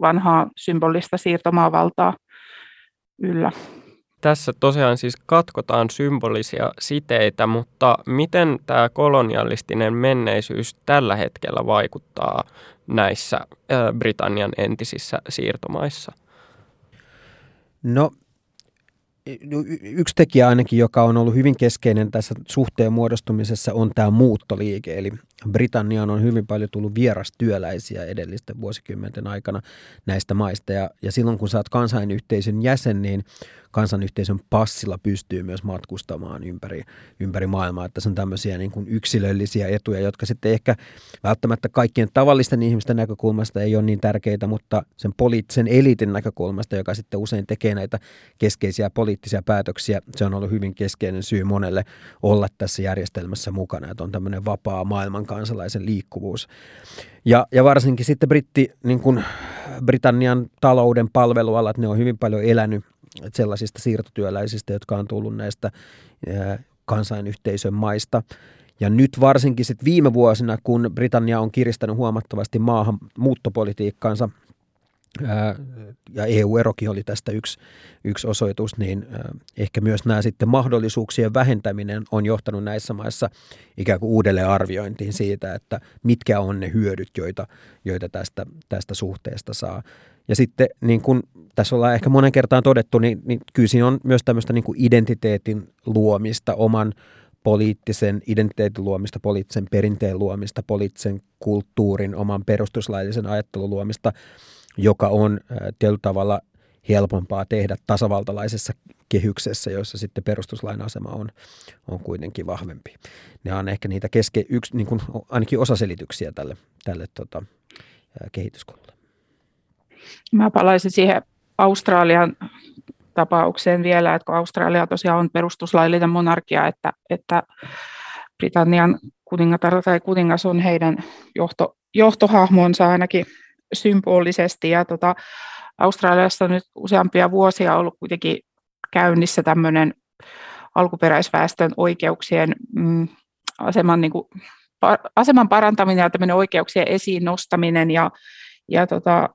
vanhaa symbolista siirtomaavaltaa yllä. Tässä tosiaan siis katkotaan symbolisia siteitä, mutta miten tämä kolonialistinen menneisyys tällä hetkellä vaikuttaa näissä Britannian entisissä siirtomaissa? No yksi tekijä ainakin, joka on ollut hyvin keskeinen tässä suhteen muodostumisessa, on tämä muuttoliike. Eli Britanniaan on hyvin paljon tullut vierastyöläisiä edellisten vuosikymmenten aikana näistä maista. Ja, ja silloin kun sä oot kansainyhteisön jäsen, niin kansanyhteisön passilla pystyy myös matkustamaan ympäri, ympäri maailmaa. Että se on tämmöisiä niin kuin yksilöllisiä etuja, jotka sitten ehkä välttämättä kaikkien tavallisten ihmisten näkökulmasta ei ole niin tärkeitä, mutta sen poliittisen eliitin näkökulmasta, joka sitten usein tekee näitä keskeisiä poliittisia päätöksiä, se on ollut hyvin keskeinen syy monelle olla tässä järjestelmässä mukana, että on tämmöinen vapaa maailman kansalaisen liikkuvuus. Ja, ja varsinkin sitten britti, niin kuin Britannian talouden palvelualat, ne on hyvin paljon elänyt sellaisista siirtotyöläisistä, jotka on tullut näistä kansainyhteisön maista. Ja nyt varsinkin sit viime vuosina, kun Britannia on kiristänyt huomattavasti maahanmuuttopolitiikkaansa, ja EU-erokin oli tästä yksi, yksi osoitus, niin ehkä myös nämä sitten mahdollisuuksien vähentäminen on johtanut näissä maissa ikään kuin uudelleen arviointiin siitä, että mitkä on ne hyödyt, joita, joita tästä, tästä suhteesta saa. Ja sitten niin kuin tässä ollaan ehkä monen kertaan todettu, niin, niin kyllä siinä on myös tämmöistä niin kuin identiteetin luomista, oman poliittisen identiteetin luomista, poliittisen perinteen luomista, poliittisen kulttuurin, oman perustuslaillisen ajattelun luomista, joka on tietyllä tavalla helpompaa tehdä tasavaltalaisessa kehyksessä, jossa sitten perustuslain asema on, on kuitenkin vahvempi. Ne on ehkä niitä keske, yksi, niin kuin ainakin osaselityksiä tälle, tälle tota, kehityskululle. Mä palaisin siihen Australian tapaukseen vielä, että kun Australia tosiaan on perustuslaillinen monarkia, että, että Britannian kuningatar tai kuningas on heidän johto, johtohahmonsa ainakin symbolisesti. Ja tota, Australiassa on nyt useampia vuosia ollut kuitenkin käynnissä tämmöinen alkuperäisväestön oikeuksien mm, aseman, niin kuin, aseman parantaminen ja tämmöinen oikeuksien esiin nostaminen. Ja, ja tota,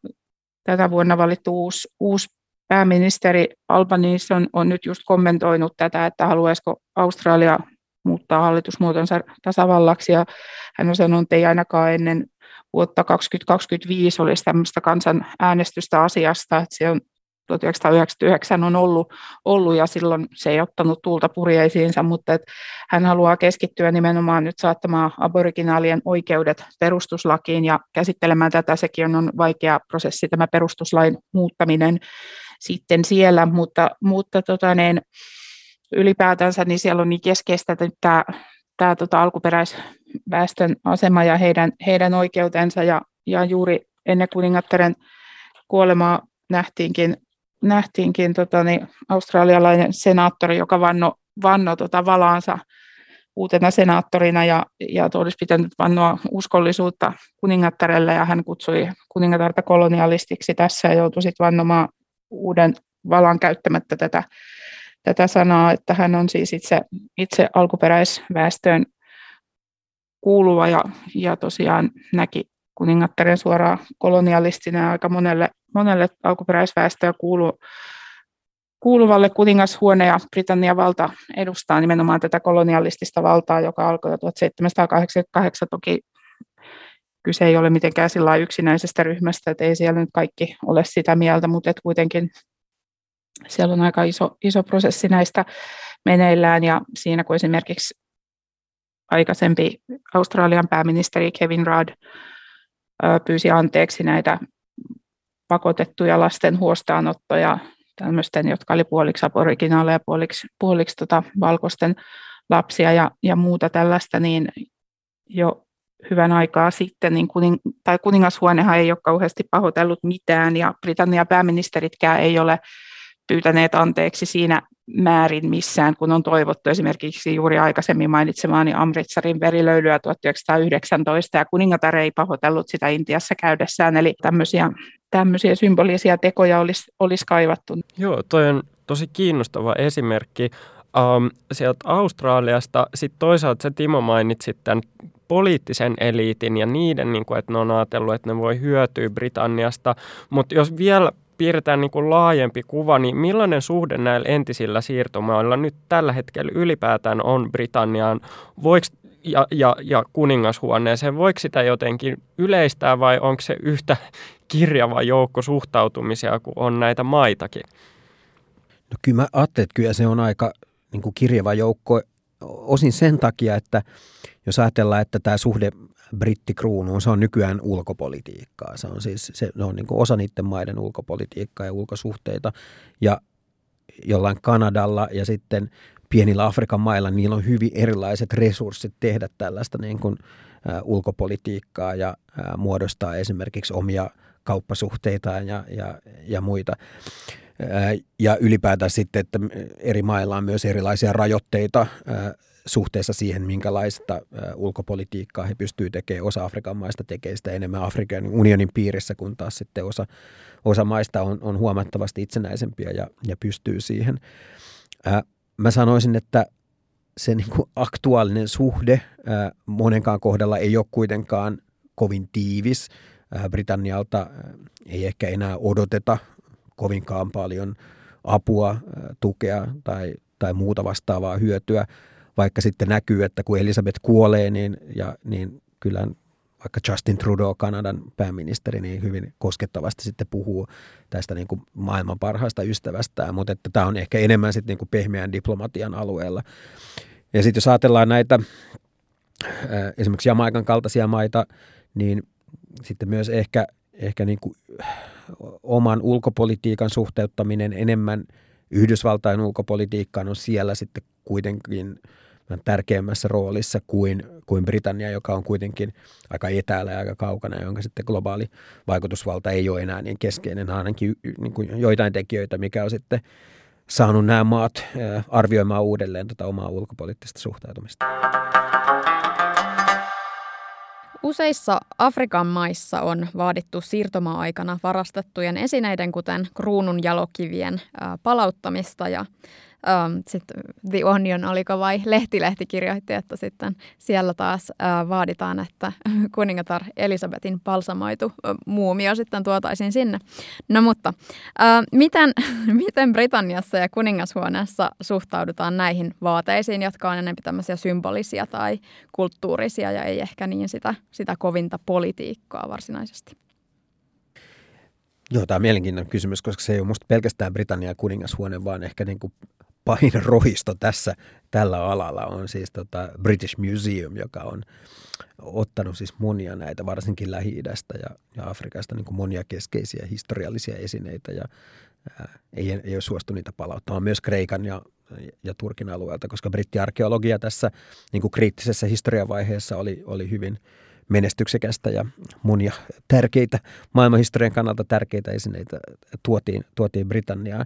tätä vuonna valittu uusi, uusi pääministeri Albanese on, on nyt just kommentoinut tätä, että haluaisiko Australia muuttaa hallitusmuotonsa tasavallaksi, ja hän on sanonut, että ei ainakaan ennen vuotta 2025 olisi tämmöistä kansanäänestystä asiasta, että se on 1999 on ollut, ollut ja silloin se ei ottanut tuulta purjeisiinsa, mutta että hän haluaa keskittyä nimenomaan nyt saattamaan aboriginaalien oikeudet perustuslakiin ja käsittelemään tätä. Sekin on vaikea prosessi, tämä perustuslain muuttaminen sitten siellä, mutta, mutta tota niin, ylipäätänsä niin siellä on niin keskeistä tämä, tämä tota alkuperäisväestön asema ja heidän, heidän oikeutensa ja, ja juuri ennen kuningattaren kuolemaa nähtiinkin nähtiinkin tota, niin, australialainen senaattori, joka vanno, vanno tota, valaansa uutena senaattorina ja, ja olisi pitänyt vannoa uskollisuutta kuningattarelle ja hän kutsui kuningatarta kolonialistiksi tässä ja joutui sitten vannomaan uuden valan käyttämättä tätä, tätä sanaa, että hän on siis itse, itse alkuperäisväestöön kuuluva ja, ja tosiaan näki kuningattaren suoraan kolonialistina aika monelle monelle alkuperäisväestöä kuulu, kuuluvalle kuningashuone ja Britannian valta edustaa nimenomaan tätä kolonialistista valtaa, joka alkoi jo 1788. Toki kyse ei ole mitenkään sillä yksinäisestä ryhmästä, että ei siellä nyt kaikki ole sitä mieltä, mutta et kuitenkin siellä on aika iso, iso prosessi näistä meneillään ja siinä kun esimerkiksi aikaisempi Australian pääministeri Kevin Rudd pyysi anteeksi näitä pakotettuja lasten huostaanottoja, tämmöisten, jotka oli puoliksi aboriginaaleja, puoliksi, puoliksi tota valkoisten lapsia ja, ja muuta tällaista, niin jo hyvän aikaa sitten, niin kuning, tai kuningashuonehan ei ole kauheasti pahoitellut mitään, ja Britannian pääministeritkään ei ole pyytäneet anteeksi siinä määrin missään, kun on toivottu esimerkiksi juuri aikaisemmin mainitsemaani Amritsarin verilöylyä 1919, ja kuningatar ei pahoitellut sitä Intiassa käydessään, eli tämmöisiä, tämmöisiä symbolisia tekoja olisi, olisi kaivattu. Joo, toi on tosi kiinnostava esimerkki um, sieltä Australiasta. Sitten toisaalta se Timo mainitsit tämän poliittisen eliitin ja niiden, niin kuin, että ne on ajatellut, että ne voi hyötyä Britanniasta. Mutta jos vielä piirretään niin kuin laajempi kuva, niin millainen suhde näillä entisillä siirtomailla nyt tällä hetkellä ylipäätään on Britanniaan? Voiko ja, ja, ja kuningashuoneeseen. Voiko sitä jotenkin yleistää vai onko se yhtä kirjava joukko suhtautumisia kuin on näitä maitakin? No kyllä mä ajattelin, että kyllä se on aika niin kuin kirjava joukko osin sen takia, että jos ajatellaan, että tämä suhde brittikruunuun, se on nykyään ulkopolitiikkaa. Se on siis se on niin osa niiden maiden ulkopolitiikkaa ja ulkosuhteita. Ja jollain Kanadalla ja sitten pienillä Afrikan mailla, niillä on hyvin erilaiset resurssit tehdä tällaista niin kuin, ä, ulkopolitiikkaa ja ä, muodostaa esimerkiksi omia kauppasuhteitaan ja, ja, ja muita. Ja ylipäätään sitten, että eri mailla on myös erilaisia rajoitteita suhteessa siihen, minkälaista ulkopolitiikkaa he pystyvät tekemään. Osa Afrikan maista tekee sitä enemmän Afrikan unionin piirissä, kun taas sitten osa, osa maista on, on huomattavasti itsenäisempiä ja, ja pystyy siihen. Mä sanoisin, että se niin kuin aktuaalinen suhde monenkaan kohdalla ei ole kuitenkaan kovin tiivis. Britannialta ei ehkä enää odoteta kovinkaan paljon apua, ää, tukea tai, tai muuta vastaavaa hyötyä, vaikka sitten näkyy, että kun Elisabeth kuolee, niin, ja, niin kyllä vaikka Justin Trudeau, Kanadan pääministeri, niin hyvin koskettavasti sitten puhuu tästä niin kuin maailman parhaasta ystävästään, mutta että tämä on ehkä enemmän sitten niin kuin pehmeän diplomatian alueella. Ja sitten jos ajatellaan näitä esimerkiksi Jamaikan kaltaisia maita, niin sitten myös ehkä, ehkä niin kuin oman ulkopolitiikan suhteuttaminen enemmän Yhdysvaltain ulkopolitiikkaan on siellä sitten kuitenkin – tärkeämmässä roolissa kuin, kuin Britannia, joka on kuitenkin aika etäällä ja aika kaukana, jonka sitten globaali vaikutusvalta ei ole enää niin keskeinen, ainakin niin kuin joitain tekijöitä, mikä on sitten saanut nämä maat arvioimaan uudelleen tätä omaa ulkopoliittista suhtautumista. Useissa Afrikan maissa on vaadittu siirtomaa-aikana varastettujen esineiden, kuten kruunun jalokivien palauttamista ja Um, sitten The Onion, oliko vai Lehtilehti kirjoitti, että sitten siellä taas uh, vaaditaan, että kuningatar Elisabetin palsamoitu uh, muumio sitten tuotaisiin sinne. No mutta, uh, miten, miten Britanniassa ja kuningashuoneessa suhtaudutaan näihin vaateisiin, jotka on enemmän tämmöisiä symbolisia tai kulttuurisia ja ei ehkä niin sitä, sitä kovinta politiikkaa varsinaisesti? Joo, tämä on mielenkiintoinen kysymys, koska se ei ole musta pelkästään Britannian kuningashuone, vaan ehkä niin kuin pahin rohisto tässä tällä alalla on siis tota British Museum, joka on ottanut siis monia näitä, varsinkin Lähi-idästä ja, ja Afrikasta niin kuin monia keskeisiä historiallisia esineitä ja ää, ei, ei ole suostu niitä palauttamaan myös Kreikan ja, ja Turkin alueelta, koska brittiarkeologia tässä niin kuin kriittisessä historiavaiheessa oli, oli hyvin – menestyksekästä ja monia tärkeitä, maailmanhistorian kannalta tärkeitä esineitä tuotiin, tuotiin Britanniaan.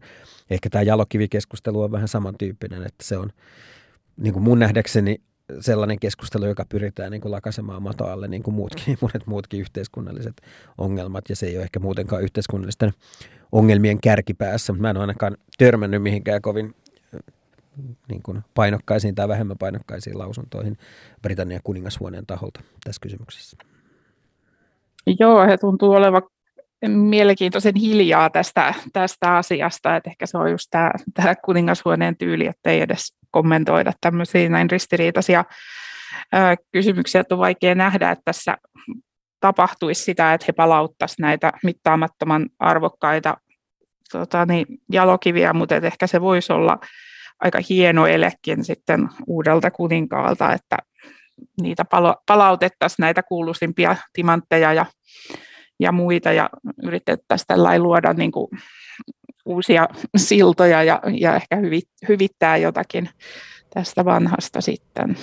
Ehkä tämä jalokivikeskustelu on vähän samantyyppinen, että se on niin kuin mun nähdäkseni sellainen keskustelu, joka pyritään niin kuin lakasemaan mato alle, niin kuin muutkin, monet muutkin yhteiskunnalliset ongelmat, ja se ei ole ehkä muutenkaan yhteiskunnallisten ongelmien kärkipäässä, mutta mä en ole ainakaan törmännyt mihinkään kovin niin kuin painokkaisiin tai vähemmän painokkaisiin lausuntoihin Britannian kuningashuoneen taholta tässä kysymyksessä. Joo, he tuntuu olevan mielenkiintoisen hiljaa tästä, tästä asiasta, että ehkä se on just tämä, tämä kuningashuoneen tyyli, että ei edes kommentoida tämmöisiä näin ristiriitaisia ää, kysymyksiä, että on vaikea nähdä, että tässä tapahtuisi sitä, että he palauttaisivat näitä mittaamattoman arvokkaita tota, niin, jalokiviä, mutta ehkä se voisi olla aika hieno elekin sitten uudelta kuninkaalta, että niitä palautettaisiin näitä kuuluisimpia timantteja ja, ja muita ja yritettäisiin tällä luoda niin kuin uusia siltoja ja, ja ehkä hyvittää jotakin tästä vanhasta sitten.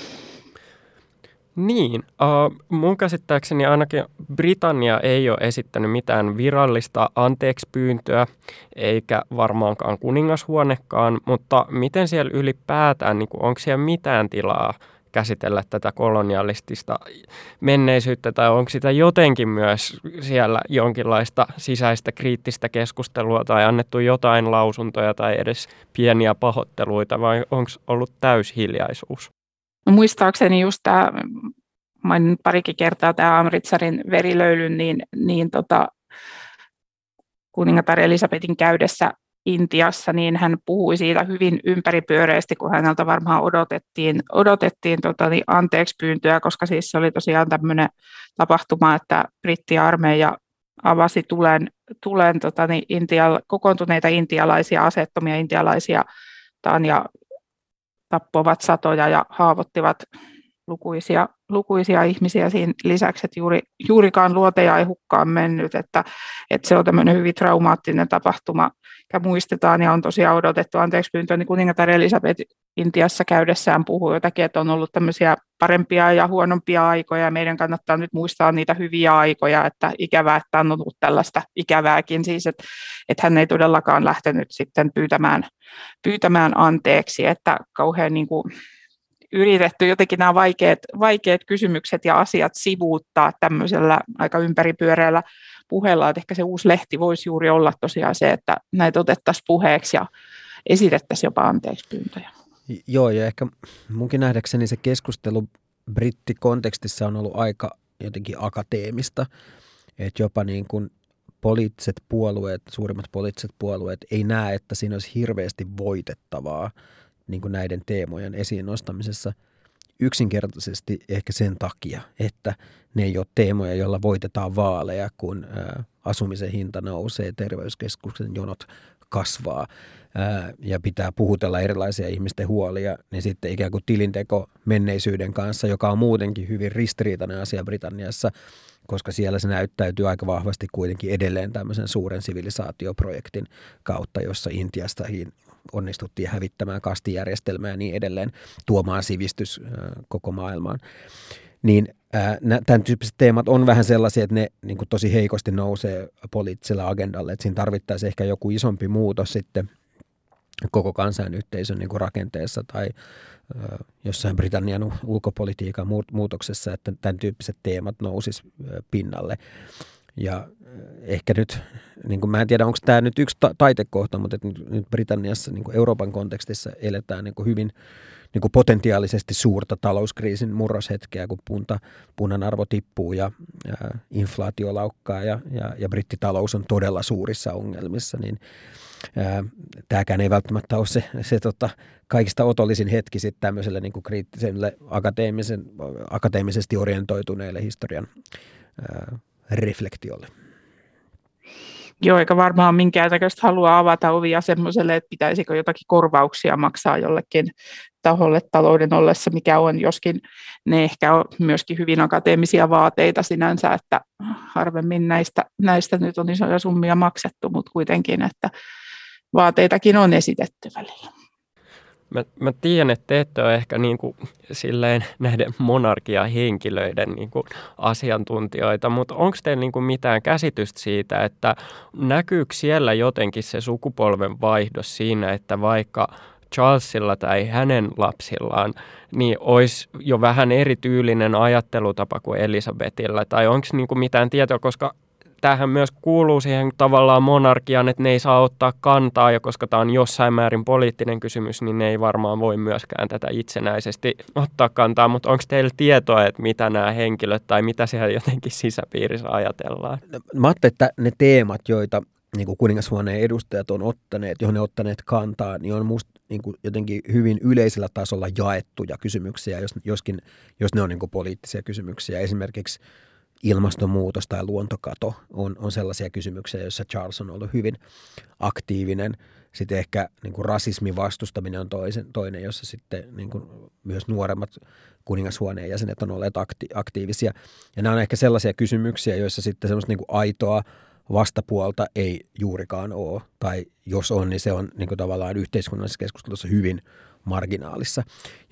Niin, uh, mun käsittääkseni ainakin Britannia ei ole esittänyt mitään virallista anteeksi pyyntöä, eikä varmaankaan kuningashuonekaan, mutta miten siellä ylipäätään, niin onko siellä mitään tilaa käsitellä tätä kolonialistista menneisyyttä, tai onko sitä jotenkin myös siellä jonkinlaista sisäistä kriittistä keskustelua, tai annettu jotain lausuntoja, tai edes pieniä pahoitteluita, vai onko ollut täyshiljaisuus? No muistaakseni just tämä, mainin parikin kertaa tämä Amritsarin verilöylyn, niin, niin tota, kuningatar Elisabetin käydessä Intiassa, niin hän puhui siitä hyvin ympäripyöreästi, kun häneltä varmaan odotettiin, odotettiin tota, niin anteeksi pyyntöä, koska siis se oli tosiaan tämmöinen tapahtuma, että brittiarmeija avasi tulen tulen tota, niin Intia, kokoontuneita intialaisia, asettomia intialaisia ja tappoivat satoja ja haavoittivat lukuisia, lukuisia ihmisiä siinä lisäksi, että juuri, juurikaan luoteja ei hukkaan mennyt, että, että se on tämmöinen hyvin traumaattinen tapahtuma, ja muistetaan, ja on tosiaan odotettu. Anteeksi pyyntö, niin kuningatar Elisabeth Intiassa käydessään puhuu jotakin, että on ollut tämmöisiä parempia ja huonompia aikoja, ja meidän kannattaa nyt muistaa niitä hyviä aikoja, että ikävää, että on ollut tällaista ikävääkin, siis että, että hän ei todellakaan lähtenyt sitten pyytämään, pyytämään anteeksi, että kauhean niin kuin, yritetty jotenkin nämä vaikeat, vaikeat kysymykset ja asiat sivuuttaa tämmöisellä aika ympäripyöreällä puheella, että ehkä se uusi lehti voisi juuri olla tosiaan se, että näitä otettaisiin puheeksi ja esitettäisiin jopa anteeksi pyyntöjä. Joo, ja ehkä munkin nähdäkseni se keskustelu brittikontekstissa on ollut aika jotenkin akateemista, että jopa niin kuin poliittiset puolueet, suurimmat poliittiset puolueet ei näe, että siinä olisi hirveästi voitettavaa – niin kuin näiden teemojen esiin nostamisessa yksinkertaisesti ehkä sen takia, että ne ei ole teemoja, joilla voitetaan vaaleja, kun asumisen hinta nousee, terveyskeskuksen jonot kasvaa ja pitää puhutella erilaisia ihmisten huolia, niin sitten ikään kuin tilinteko menneisyyden kanssa, joka on muutenkin hyvin ristiriitainen asia Britanniassa, koska siellä se näyttäytyy aika vahvasti kuitenkin edelleen tämmöisen suuren sivilisaatioprojektin kautta, jossa Intiasta onnistuttiin hävittämään kastijärjestelmää ja niin edelleen, tuomaan sivistys koko maailmaan. Niin tämän tyyppiset teemat on vähän sellaisia, että ne niin kuin tosi heikosti nousee poliittisella agendalle, että siinä tarvittaisiin ehkä joku isompi muutos sitten koko kansanyhteisön niin kuin rakenteessa tai jossain Britannian ulkopolitiikan muutoksessa, että tämän tyyppiset teemat nousis pinnalle. Ja ehkä nyt, niin kuin mä en tiedä onko tämä nyt yksi ta- taitekohta, mutta nyt, nyt Britanniassa niin kuin Euroopan kontekstissa eletään niin kuin hyvin niin kuin potentiaalisesti suurta talouskriisin murroshetkeä, kun punta, punan arvo tippuu ja, ja inflaatio laukkaa ja, ja, ja brittitalous on todella suurissa ongelmissa, niin ää, tämäkään ei välttämättä ole se, se tota, kaikista otollisin hetki sitten tämmöiselle niin kriittiselle akateemisen, akateemisesti orientoituneelle historian ää, reflektiolle. Joo, eikä varmaan minkäännäköistä halua avata ovia semmoiselle, että pitäisikö jotakin korvauksia maksaa jollekin taholle talouden ollessa, mikä on, joskin ne ehkä on myöskin hyvin akateemisia vaateita sinänsä, että harvemmin näistä, näistä nyt on isoja summia maksettu, mutta kuitenkin, että vaateitakin on esitetty välillä. Mä, mä tiedän, että te ette ole ehkä niin kuin, silleen näiden monarkiahenkilöiden niin kuin, asiantuntijoita, mutta onko teillä niin kuin, mitään käsitystä siitä, että näkyykö siellä jotenkin se sukupolven vaihdos siinä, että vaikka Charlesilla tai hänen lapsillaan, niin olisi jo vähän erityylinen ajattelutapa kuin Elisabetilla, tai onko niin mitään tietoa, koska tämähän myös kuuluu siihen tavallaan monarkiaan, että ne ei saa ottaa kantaa, ja koska tämä on jossain määrin poliittinen kysymys, niin ne ei varmaan voi myöskään tätä itsenäisesti ottaa kantaa, mutta onko teillä tietoa, että mitä nämä henkilöt tai mitä siellä jotenkin sisäpiirissä ajatellaan? No, mä ajattelin, että ne teemat, joita niin kuin kuningashuoneen edustajat on ottaneet, johon ne ottaneet kantaa, niin on musta niin kuin jotenkin hyvin yleisellä tasolla jaettuja kysymyksiä, jos, joskin, jos ne on niin kuin poliittisia kysymyksiä. Esimerkiksi ilmastonmuutos tai luontokato on, on sellaisia kysymyksiä, joissa Charles on ollut hyvin aktiivinen. Sitten ehkä niin kuin rasismin vastustaminen on toisen, toinen, jossa sitten niin kuin myös nuoremmat kuningashuoneen jäsenet on olleet akti, aktiivisia. Ja nämä on ehkä sellaisia kysymyksiä, joissa sitten semmoista niin kuin aitoa vastapuolta ei juurikaan ole. Tai jos on, niin se on niin kuin tavallaan yhteiskunnallisessa keskustelussa hyvin marginaalissa.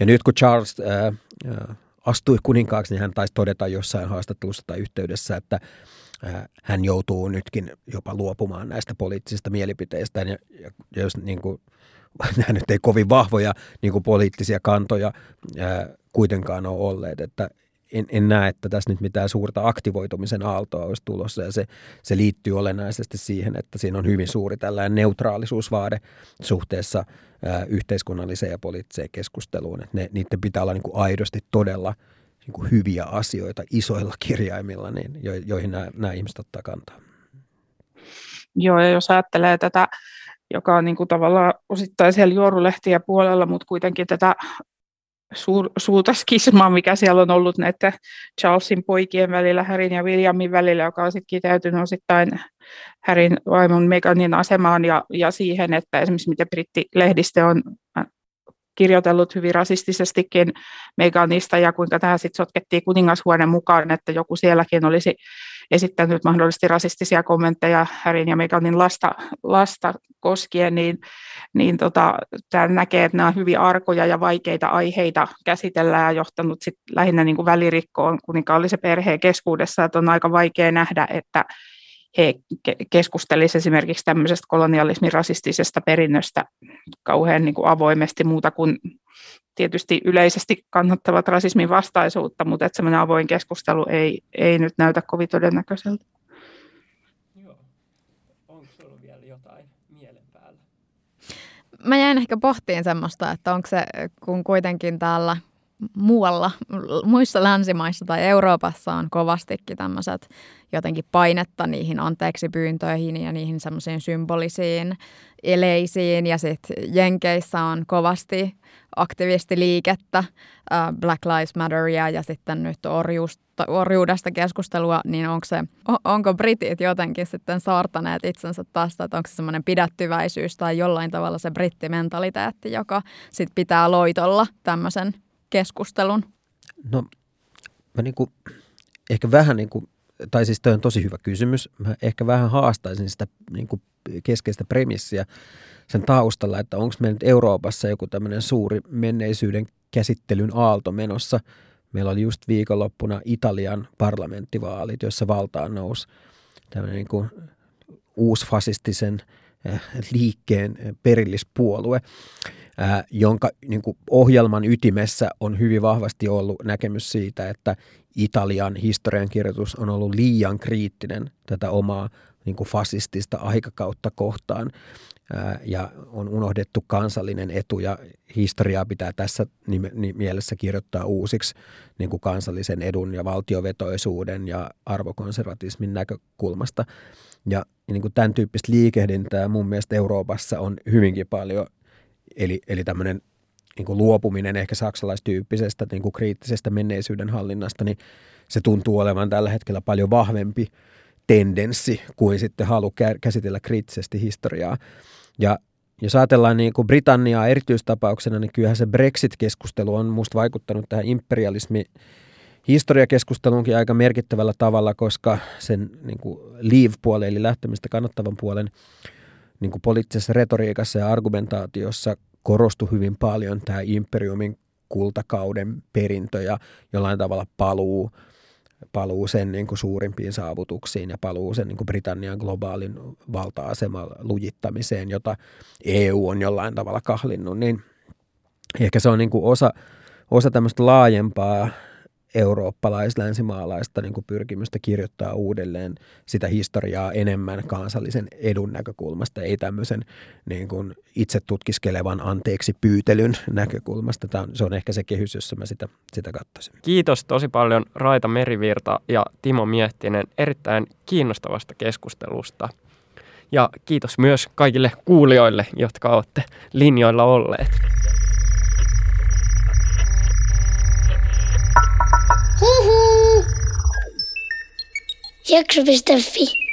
Ja nyt kun Charles ää, ää, astui kuninkaaksi, niin hän taisi todeta jossain haastattelussa tai yhteydessä, että hän joutuu nytkin jopa luopumaan näistä poliittisista mielipiteistä. Ja, ja jos niin kuin, nämä nyt ei kovin vahvoja niin kuin poliittisia kantoja ää, kuitenkaan ole olleet, että en, en näe, että tässä nyt mitään suurta aktivoitumisen aaltoa olisi tulossa ja se, se liittyy olennaisesti siihen, että siinä on hyvin suuri tällainen neutraalisuusvaade suhteessa ää, yhteiskunnalliseen ja poliittiseen keskusteluun. Että ne, niiden pitää olla niin kuin aidosti todella niin kuin hyviä asioita isoilla kirjaimilla, niin, jo, joihin nämä, nämä ihmiset ottaa kantaa. Joo, ja jos ajattelee tätä, joka on niin kuin tavallaan osittain siellä juorulehtien puolella, mutta kuitenkin tätä suur, suurta skismaa, mikä siellä on ollut näiden Charlesin poikien välillä, Härin ja Williamin välillä, joka on sitten kiteytynyt osittain Härin vaimon Meganin asemaan ja, ja siihen, että esimerkiksi miten brittilehdistö on kirjoitellut hyvin rasistisestikin Meganista ja kuinka tähän sitten sotkettiin kuningashuoneen mukaan, että joku sielläkin olisi esittänyt mahdollisesti rasistisia kommentteja Härin ja Meganin lasta, lasta koskien, niin, niin tota, tämä näkee, että nämä on hyvin arkoja ja vaikeita aiheita käsitellään ja johtanut sit lähinnä niin kuin välirikkoon kuninkaallisen perheen keskuudessa, että on aika vaikea nähdä, että he keskustelisivat esimerkiksi tämmöisestä kolonialismin rasistisesta perinnöstä kauhean niin kuin avoimesti muuta kuin tietysti yleisesti kannattavat rasismin vastaisuutta, mutta että semmoinen avoin keskustelu ei, ei nyt näytä kovin todennäköiseltä. Joo. Onko sulla vielä jotain mielen päällä? Mä jäin ehkä pohtiin semmoista, että onko se, kun kuitenkin täällä muualla, muissa länsimaissa tai Euroopassa on kovastikin tämmöiset jotenkin painetta niihin anteeksi pyyntöihin ja niihin semmoisiin symbolisiin eleisiin. Ja sitten Jenkeissä on kovasti aktivistiliikettä, Black Lives Matteria ja sitten nyt orjuusta, orjuudesta keskustelua, niin onko, se, onko britit jotenkin sitten saartaneet itsensä tästä, että onko se semmoinen pidättyväisyys tai jollain tavalla se brittimentaliteetti, joka sitten pitää loitolla tämmöisen keskustelun? No mä niin kuin, ehkä vähän niin kuin, tai siis toi on tosi hyvä kysymys. Mä ehkä vähän haastaisin sitä niin kuin keskeistä premissiä sen taustalla, että onko meillä nyt Euroopassa joku tämmöinen suuri menneisyyden käsittelyn aalto menossa. Meillä oli just viikonloppuna Italian parlamenttivaalit, jossa valtaan nousi tämmöinen niin kuin uusfasistisen liikkeen perillispuolue jonka niin kuin ohjelman ytimessä on hyvin vahvasti ollut näkemys siitä, että Italian historiankirjoitus on ollut liian kriittinen tätä omaa niin kuin fasistista aikakautta kohtaan. Ja on unohdettu kansallinen etu ja historiaa pitää tässä mielessä kirjoittaa uusiksi niin kuin kansallisen edun ja valtiovetoisuuden ja arvokonservatismin näkökulmasta. Ja niin kuin tämän tyyppistä liikehdintää mun mielestä Euroopassa on hyvinkin paljon. Eli, eli tämmöinen niin kuin luopuminen ehkä saksalaistyyppisestä niin kuin kriittisestä menneisyyden hallinnasta, niin se tuntuu olevan tällä hetkellä paljon vahvempi tendenssi kuin sitten halu käsitellä kriittisesti historiaa. Ja jos ajatellaan niin kuin Britanniaa erityistapauksena, niin kyllähän se Brexit-keskustelu on minusta vaikuttanut tähän imperialismi historiakeskusteluunkin aika merkittävällä tavalla, koska sen niin kuin leave-puolen eli lähtemistä kannattavan puolen niin kuin poliittisessa retoriikassa ja argumentaatiossa korostui hyvin paljon tämä imperiumin kultakauden perintö ja jollain tavalla paluu, paluu sen niin kuin suurimpiin saavutuksiin ja paluu sen niin kuin Britannian globaalin valta-aseman lujittamiseen, jota EU on jollain tavalla kahlinnut, niin ehkä se on niin kuin osa, osa tämmöistä laajempaa eurooppalais-länsimaalaista niin pyrkimystä kirjoittaa uudelleen sitä historiaa enemmän kansallisen edun näkökulmasta, ei tämmöisen niin kuin itse tutkiskelevan anteeksi pyytelyn näkökulmasta. Tämä on, se on ehkä se kehys, jossa mä sitä, sitä katsoisin. Kiitos tosi paljon Raita Merivirta ja Timo Miettinen erittäin kiinnostavasta keskustelusta. Ja kiitos myös kaikille kuulijoille, jotka olette linjoilla olleet. Jakso.fi